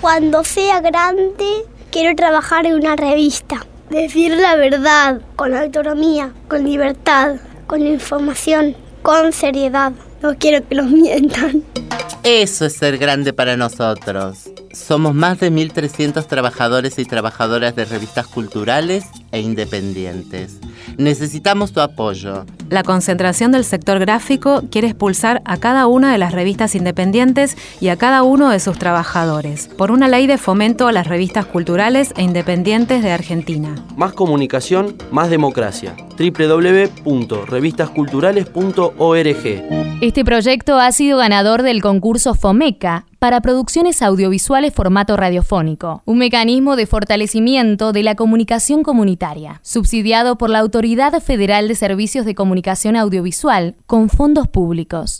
Cuando sea grande, quiero trabajar en una revista. Decir la verdad, con autonomía, con libertad, con información, con seriedad. No quiero que los mientan. Eso es ser grande para nosotros. Somos más de 1.300 trabajadores y trabajadoras de revistas culturales e independientes. Necesitamos tu apoyo. La concentración del sector gráfico quiere expulsar a cada una de las revistas independientes y a cada uno de sus trabajadores por una ley de fomento a las revistas culturales e independientes de Argentina. Más comunicación, más democracia. www.revistasculturales.org Este proyecto ha sido ganador del concurso FOMECA para producciones audiovisuales formato radiofónico, un mecanismo de fortalecimiento de la comunicación comunitaria, subsidiado por la Autoridad Federal de Servicios de Comunicación Audiovisual con fondos públicos.